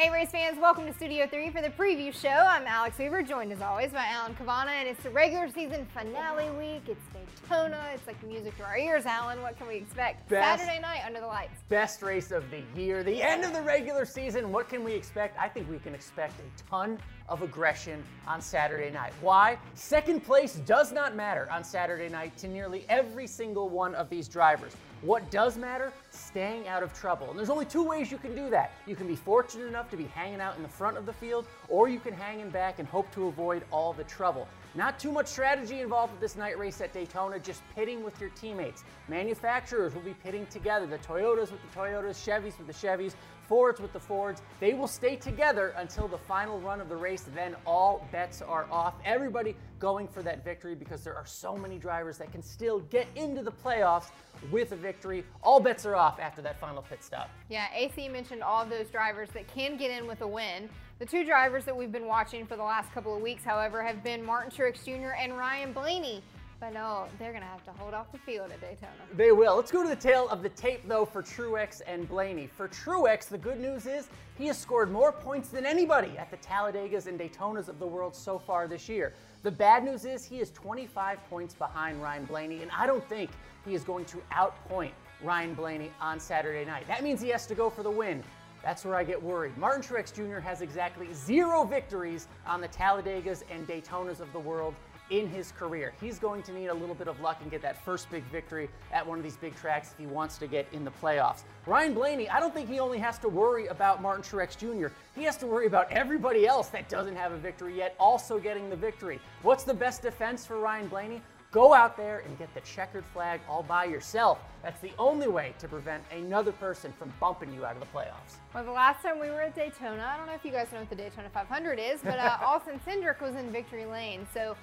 Hey race fans, welcome to Studio 3 for the preview show. I'm Alex Weaver, joined as always by Alan Cavanna, and it's the regular season finale week. It's Daytona. It's like music to our ears, Alan. What can we expect? Best, Saturday night under the lights. Best race of the year, the end of the regular season. What can we expect? I think we can expect a ton of aggression on Saturday night. Why? Second place does not matter on Saturday night to nearly every single one of these drivers. What does matter? Staying out of trouble. And there's only two ways you can do that. You can be fortunate enough to be hanging out in the front of the field, or you can hang in back and hope to avoid all the trouble. Not too much strategy involved with this night race at Daytona, just pitting with your teammates. Manufacturers will be pitting together, the Toyotas with the Toyotas, Chevys with the Chevys, Fords with the Fords. They will stay together until the final run of the race, then all bets are off. Everybody going for that victory because there are so many drivers that can still get into the playoffs with a victory. All bets are off after that final pit stop. Yeah, AC mentioned all of those drivers that can get in with a win. The two drivers that we've been watching for the last couple of weeks, however, have been Martin Truex Jr. and Ryan Blaney. But no, they're going to have to hold off the field at Daytona. They will. Let's go to the tale of the tape, though, for Truex and Blaney. For Truex, the good news is he has scored more points than anybody at the Talladegas and Daytonas of the world so far this year. The bad news is he is 25 points behind Ryan Blaney, and I don't think he is going to outpoint Ryan Blaney on Saturday night. That means he has to go for the win. That's where I get worried. Martin Truex Jr. has exactly zero victories on the Talladegas and Daytonas of the world in his career. He's going to need a little bit of luck and get that first big victory at one of these big tracks if he wants to get in the playoffs. Ryan Blaney, I don't think he only has to worry about Martin Truex Jr. He has to worry about everybody else that doesn't have a victory yet also getting the victory. What's the best defense for Ryan Blaney? Go out there and get the checkered flag all by yourself. That's the only way to prevent another person from bumping you out of the playoffs. Well, the last time we were at Daytona, I don't know if you guys know what the Daytona 500 is, but uh, Austin Cindric was in victory lane. So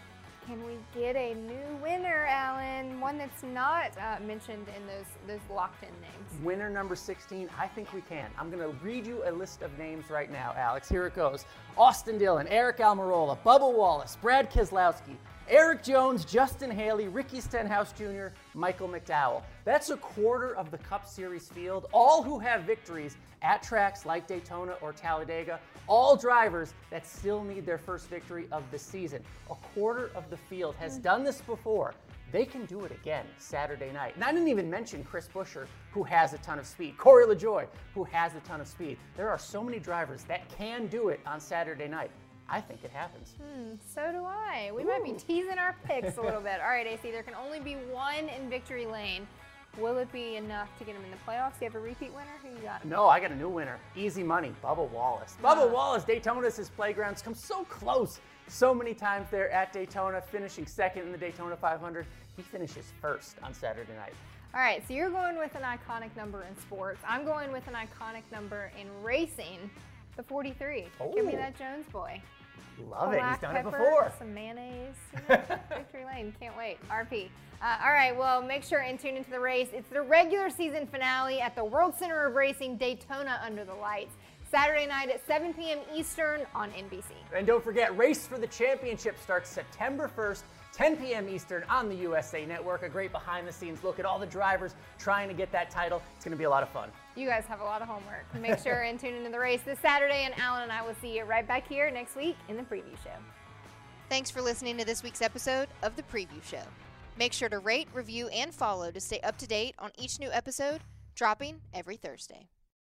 can we get a new winner, Alan? One that's not uh, mentioned in those those locked in names. Winner number 16, I think we can. I'm going to read you a list of names right now, Alex. Here it goes. Austin Dillon, Aric Almirola, Bubba Wallace, Brad Keselowski, Erik Jones, Justin Haley, Ricky Stenhouse Jr., Michael McDowell. That's a quarter of the Cup Series field, all who have victories at tracks like Daytona or Talladega, all drivers that still need their first victory of the season. A quarter of the field has hmm. done this before. They can do it again Saturday night. And I didn't even mention Chris Buescher, who has a ton of speed, Corey LaJoie, who has a ton of speed. There are so many drivers that can do it on Saturday night. I think it happens. Hmm, so do I. We Ooh. might be teasing our picks a little bit. All right, AC, there can only be one in victory lane. Will it be enough to get him in the playoffs? Do you have a repeat winner? Who you got? No, I got a new winner. Easy money, Bubba Wallace. Bubba Wallace, Daytona's his playgrounds come so close so many times there at Daytona, finishing second in the Daytona 500. He finishes first on Saturday night. All right, so you're going with an iconic number in sports. I'm going with an iconic number in racing, the 43. Ooh. Give me that Jones boy. Love Black it. He's done pepper, it before. Some mayonnaise. Victory Lane. Can't wait. RP. Uh, all right. Well, make sure and tune into the race. It's the regular season finale at the World Center of Racing Daytona Under the Lights. Saturday night at 7 p.m. Eastern on NBC. And don't forget, Race for the Championship starts September 1st 10 p.m. Eastern on the USA Network. A great behind the scenes look at all the drivers trying to get that title. It's going to be a lot of fun. You guys have a lot of homework. Make sure and tune into the race this Saturday, and Alan and I will see you right back here next week in the preview show. Thanks for listening to this week's episode of the Preview Show. Make sure to rate, review, and follow to stay up to date on each new episode dropping every Thursday.